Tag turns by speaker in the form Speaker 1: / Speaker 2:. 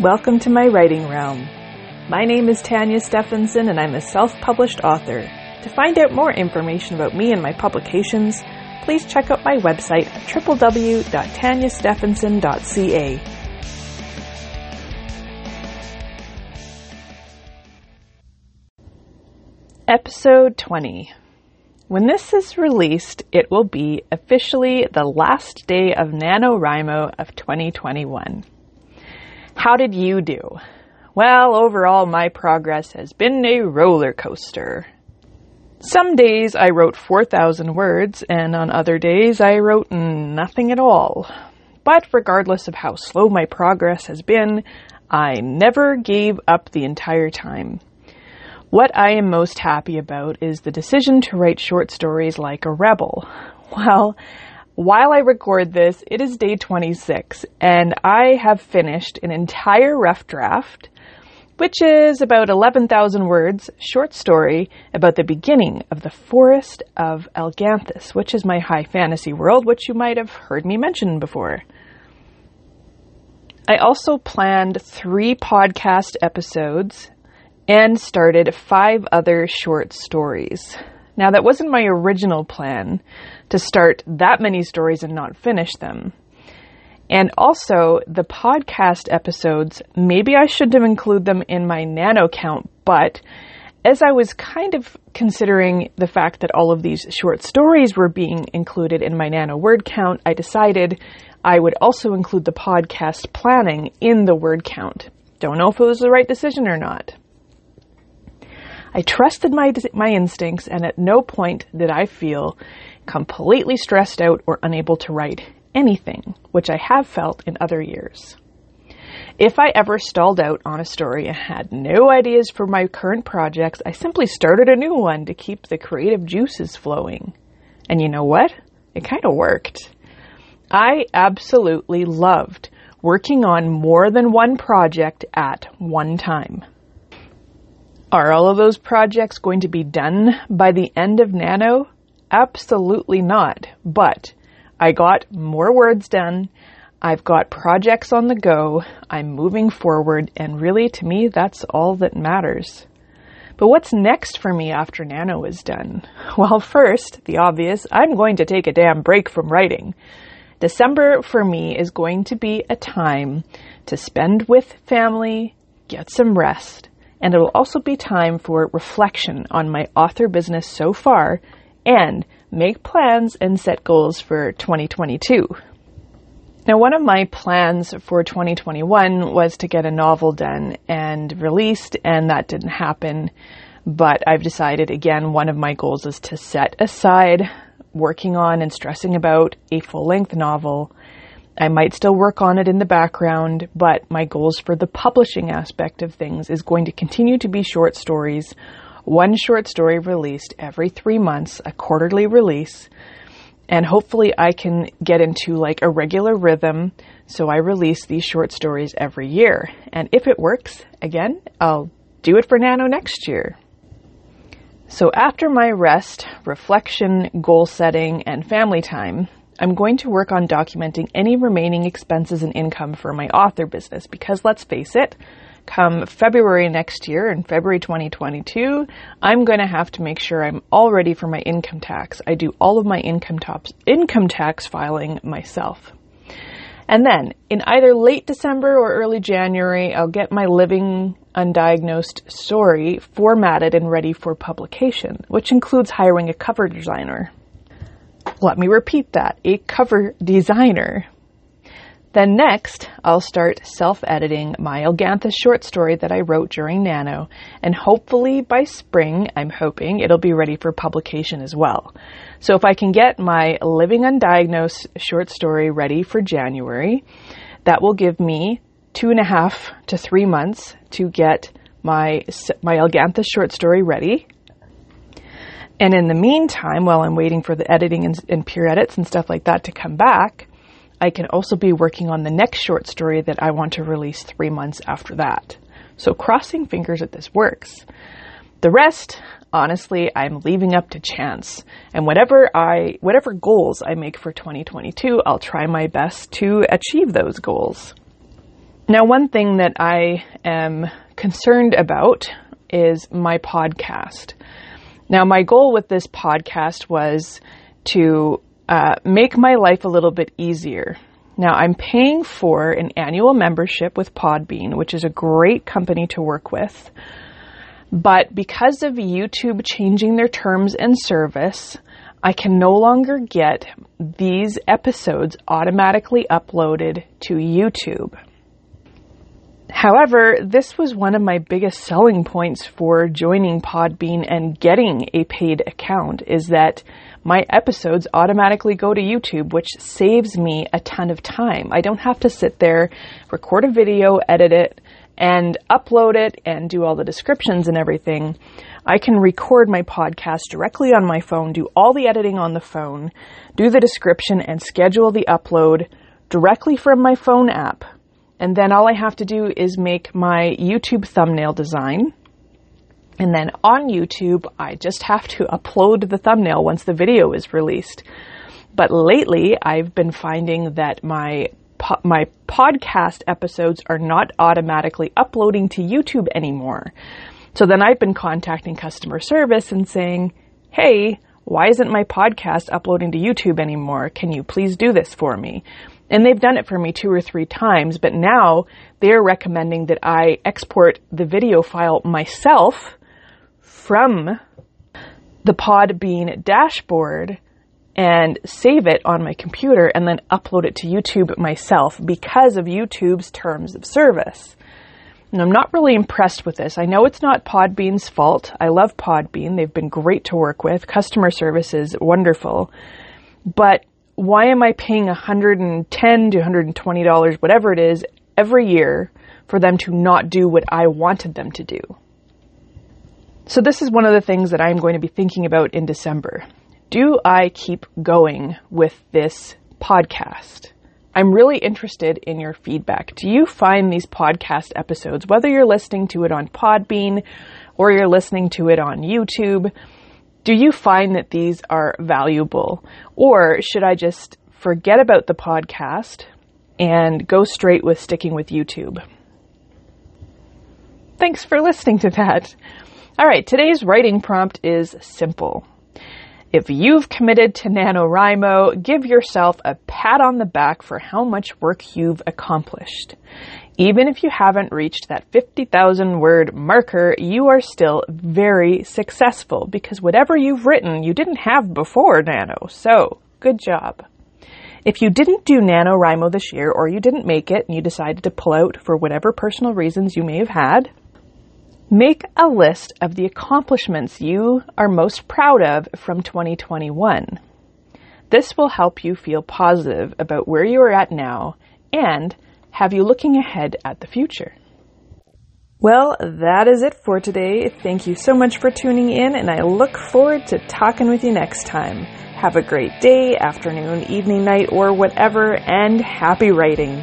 Speaker 1: Welcome to my writing realm. My name is Tanya Stephenson and I'm a self-published author. To find out more information about me and my publications, please check out my website at www.tanyastephenson.ca. Episode 20. When this is released, it will be officially the last day of NaNoWriMo of 2021. How did you do? Well, overall, my progress has been a roller coaster. Some days I wrote 4,000 words, and on other days I wrote nothing at all. But regardless of how slow my progress has been, I never gave up the entire time. What I am most happy about is the decision to write short stories like a rebel. Well, while I record this, it is day 26, and I have finished an entire rough draft, which is about 11,000 words, short story about the beginning of the Forest of Elganthus, which is my high fantasy world, which you might have heard me mention before. I also planned three podcast episodes and started five other short stories. Now, that wasn't my original plan to start that many stories and not finish them. And also, the podcast episodes, maybe I should have included them in my nano count, but as I was kind of considering the fact that all of these short stories were being included in my nano word count, I decided I would also include the podcast planning in the word count. Don't know if it was the right decision or not. I trusted my, my instincts, and at no point did I feel completely stressed out or unable to write anything, which I have felt in other years. If I ever stalled out on a story and had no ideas for my current projects, I simply started a new one to keep the creative juices flowing. And you know what? It kind of worked. I absolutely loved working on more than one project at one time. Are all of those projects going to be done by the end of Nano? Absolutely not. But I got more words done. I've got projects on the go. I'm moving forward. And really, to me, that's all that matters. But what's next for me after Nano is done? Well, first, the obvious, I'm going to take a damn break from writing. December for me is going to be a time to spend with family, get some rest, and it will also be time for reflection on my author business so far and make plans and set goals for 2022. Now, one of my plans for 2021 was to get a novel done and released, and that didn't happen. But I've decided again, one of my goals is to set aside working on and stressing about a full length novel I might still work on it in the background, but my goals for the publishing aspect of things is going to continue to be short stories, one short story released every three months, a quarterly release. And hopefully I can get into like a regular rhythm. So I release these short stories every year. And if it works, again, I'll do it for Nano next year. So after my rest, reflection, goal setting, and family time, I'm going to work on documenting any remaining expenses and income for my author business because let's face it, come February next year in February 2022, I'm going to have to make sure I'm all ready for my income tax. I do all of my income tax income tax filing myself. And then in either late December or early January, I'll get my living undiagnosed story formatted and ready for publication, which includes hiring a cover designer. Let me repeat that a cover designer. Then next, I'll start self editing my Elganthus short story that I wrote during Nano, and hopefully by spring, I'm hoping it'll be ready for publication as well. So if I can get my Living Undiagnosed short story ready for January, that will give me two and a half to three months to get my, my Elganthus short story ready and in the meantime, while I'm waiting for the editing and, and peer edits and stuff like that to come back, I can also be working on the next short story that I want to release three months after that. So crossing fingers that this works. The rest, honestly, I'm leaving up to chance. And whatever I, whatever goals I make for 2022, I'll try my best to achieve those goals. Now, one thing that I am concerned about is my podcast. Now, my goal with this podcast was to uh, make my life a little bit easier. Now, I'm paying for an annual membership with Podbean, which is a great company to work with. But because of YouTube changing their terms and service, I can no longer get these episodes automatically uploaded to YouTube. However, this was one of my biggest selling points for joining Podbean and getting a paid account is that my episodes automatically go to YouTube, which saves me a ton of time. I don't have to sit there, record a video, edit it, and upload it and do all the descriptions and everything. I can record my podcast directly on my phone, do all the editing on the phone, do the description, and schedule the upload directly from my phone app and then all I have to do is make my YouTube thumbnail design. And then on YouTube, I just have to upload the thumbnail once the video is released. But lately, I've been finding that my po- my podcast episodes are not automatically uploading to YouTube anymore. So then I've been contacting customer service and saying, "Hey, why isn't my podcast uploading to YouTube anymore? Can you please do this for me?" And they've done it for me two or three times, but now they're recommending that I export the video file myself from the Podbean dashboard and save it on my computer and then upload it to YouTube myself because of YouTube's terms of service. And I'm not really impressed with this. I know it's not Podbean's fault. I love Podbean. They've been great to work with. Customer service is wonderful. But why am I paying 110 to 120 dollars, whatever it is, every year for them to not do what I wanted them to do? So this is one of the things that I'm going to be thinking about in December. Do I keep going with this podcast? I'm really interested in your feedback. Do you find these podcast episodes, whether you're listening to it on Podbean or you're listening to it on YouTube, do you find that these are valuable? Or should I just forget about the podcast and go straight with sticking with YouTube? Thanks for listening to that. All right, today's writing prompt is simple. If you've committed to NaNoWriMo, give yourself a pat on the back for how much work you've accomplished. Even if you haven't reached that 50,000 word marker, you are still very successful because whatever you've written, you didn't have before Nano. So, good job. If you didn't do NaNoWriMo this year or you didn't make it and you decided to pull out for whatever personal reasons you may have had, Make a list of the accomplishments you are most proud of from 2021. This will help you feel positive about where you are at now and have you looking ahead at the future. Well, that is it for today. Thank you so much for tuning in, and I look forward to talking with you next time. Have a great day, afternoon, evening, night, or whatever, and happy writing.